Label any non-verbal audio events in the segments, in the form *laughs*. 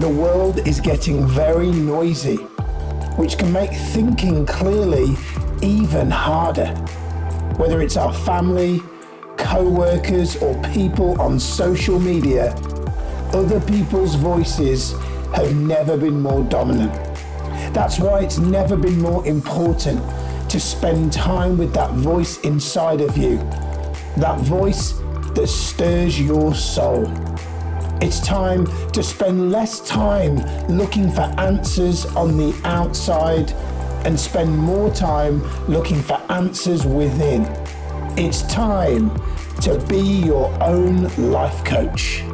The world is getting very noisy, which can make thinking clearly even harder. Whether it's our family, co workers, or people on social media, other people's voices have never been more dominant. That's why it's never been more important to spend time with that voice inside of you, that voice that stirs your soul. It's time to spend less time looking for answers on the outside and spend more time looking for answers within. It's time to be your own life coach.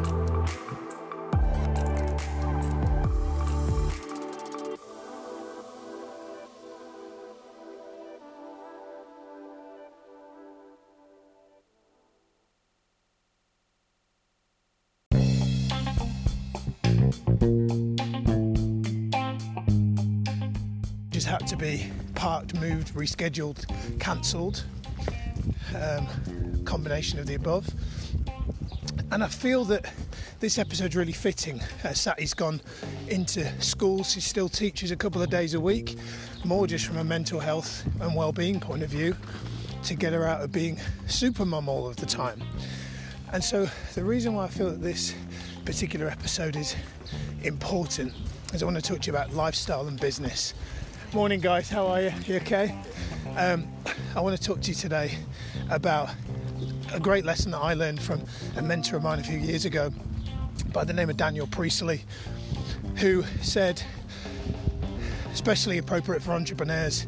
Had to be parked, moved, rescheduled, cancelled. Um, combination of the above. And I feel that this episode's really fitting. Uh, Sati's gone into schools, she still teaches a couple of days a week, more just from a mental health and well-being point of view, to get her out of being super mum all of the time. And so the reason why I feel that this particular episode is important is I want to talk to you about lifestyle and business. Morning, guys. How are you? You okay? Um, I want to talk to you today about a great lesson that I learned from a mentor of mine a few years ago by the name of Daniel Priestley, who said, especially appropriate for entrepreneurs,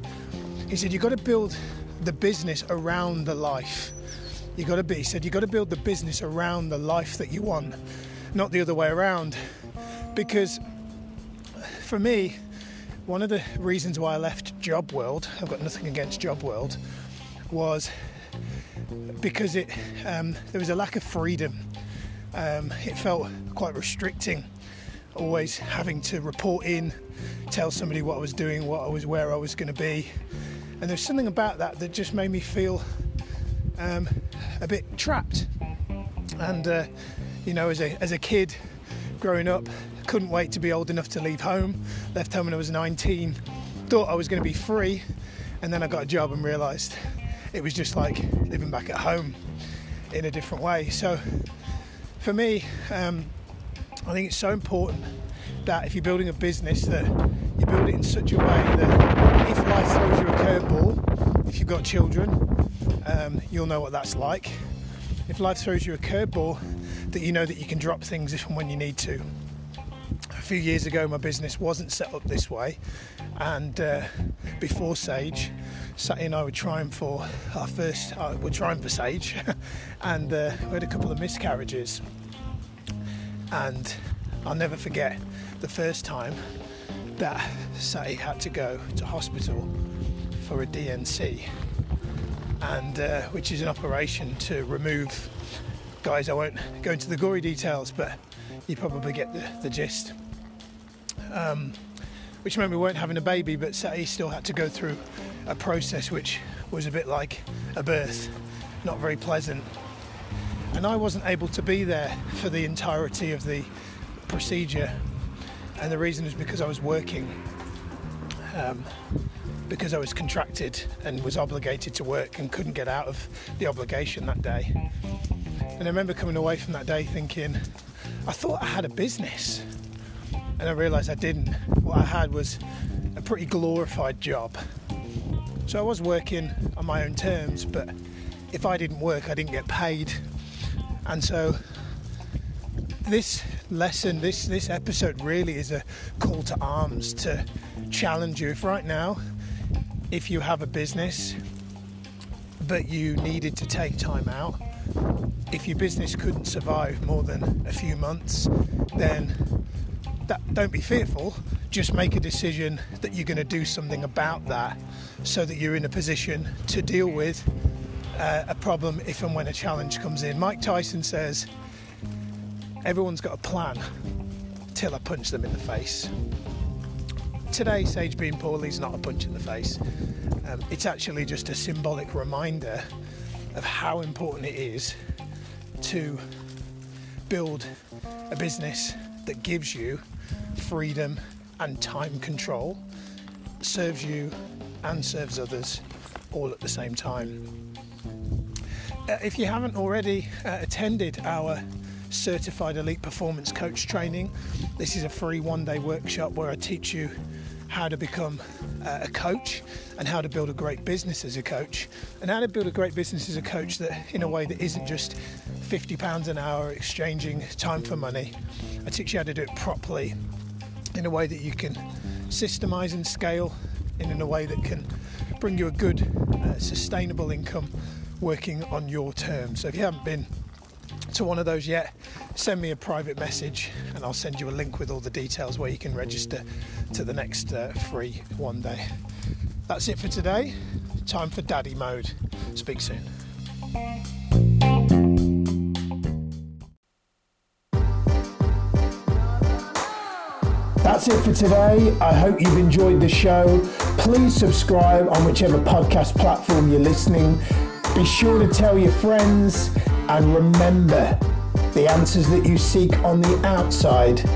he said, You've got to build the business around the life. You got to be, he said, you've got to build the business around the life that you want, not the other way around. Because for me, one of the reasons why I left Job World, I've got nothing against Job World, was because it um, there was a lack of freedom. Um, it felt quite restricting, always having to report in, tell somebody what I was doing, what I was, where I was going to be, and there's something about that that just made me feel um, a bit trapped. And uh, you know, as a as a kid growing up, couldn't wait to be old enough to leave home. Left home when I was 19. Thought I was going to be free, and then I got a job and realised it was just like living back at home in a different way. So for me, um, I think it's so important that if you're building a business, that you build it in such a way that if life throws you a curveball, if you've got children, um, you'll know what that's like. If life throws you a curveball, that you know that you can drop things if and when you need to a few years ago, my business wasn't set up this way, and uh, before Sage, Sati and I were trying for our first, uh, we're trying for Sage, *laughs* and uh, we had a couple of miscarriages. And I'll never forget the first time that Sati had to go to hospital for a D&C, and uh, which is an operation to remove. Guys, I won't go into the gory details, but you probably get the, the gist. Um, which meant we weren't having a baby, but Sati still had to go through a process which was a bit like a birth, not very pleasant. And I wasn't able to be there for the entirety of the procedure, and the reason is because I was working, um, because I was contracted and was obligated to work and couldn't get out of the obligation that day. And I remember coming away from that day thinking, I thought I had a business and I realised I didn't. What I had was a pretty glorified job. So I was working on my own terms, but if I didn't work, I didn't get paid. And so this lesson, this this episode really is a call to arms to challenge you. If right now, if you have a business, but you needed to take time out, if your business couldn't survive more than a few months, then that, don't be fearful. Just make a decision that you're going to do something about that so that you're in a position to deal with uh, a problem if and when a challenge comes in. Mike Tyson says, Everyone's got a plan till I punch them in the face. Today, Sage being poorly is not a punch in the face. Um, it's actually just a symbolic reminder of how important it is to build a business that gives you freedom, and time control serves you and serves others all at the same time. Uh, if you haven't already uh, attended our Certified Elite Performance Coach training, this is a free one day workshop where I teach you how to become uh, a coach and how to build a great business as a coach and how to build a great business as a coach that in a way that isn't just 50 pounds an hour exchanging time for money. I teach you how to do it properly in a way that you can systemize and scale and in a way that can bring you a good uh, sustainable income working on your terms. So if you haven't been to one of those yet, send me a private message and I'll send you a link with all the details where you can register to the next uh, free one day. That's it for today. Time for daddy mode. Speak soon. That's it for today. I hope you've enjoyed the show. Please subscribe on whichever podcast platform you're listening. Be sure to tell your friends and remember, the answers that you seek on the outside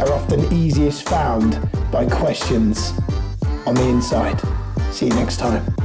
are often easiest found by questions on the inside. See you next time.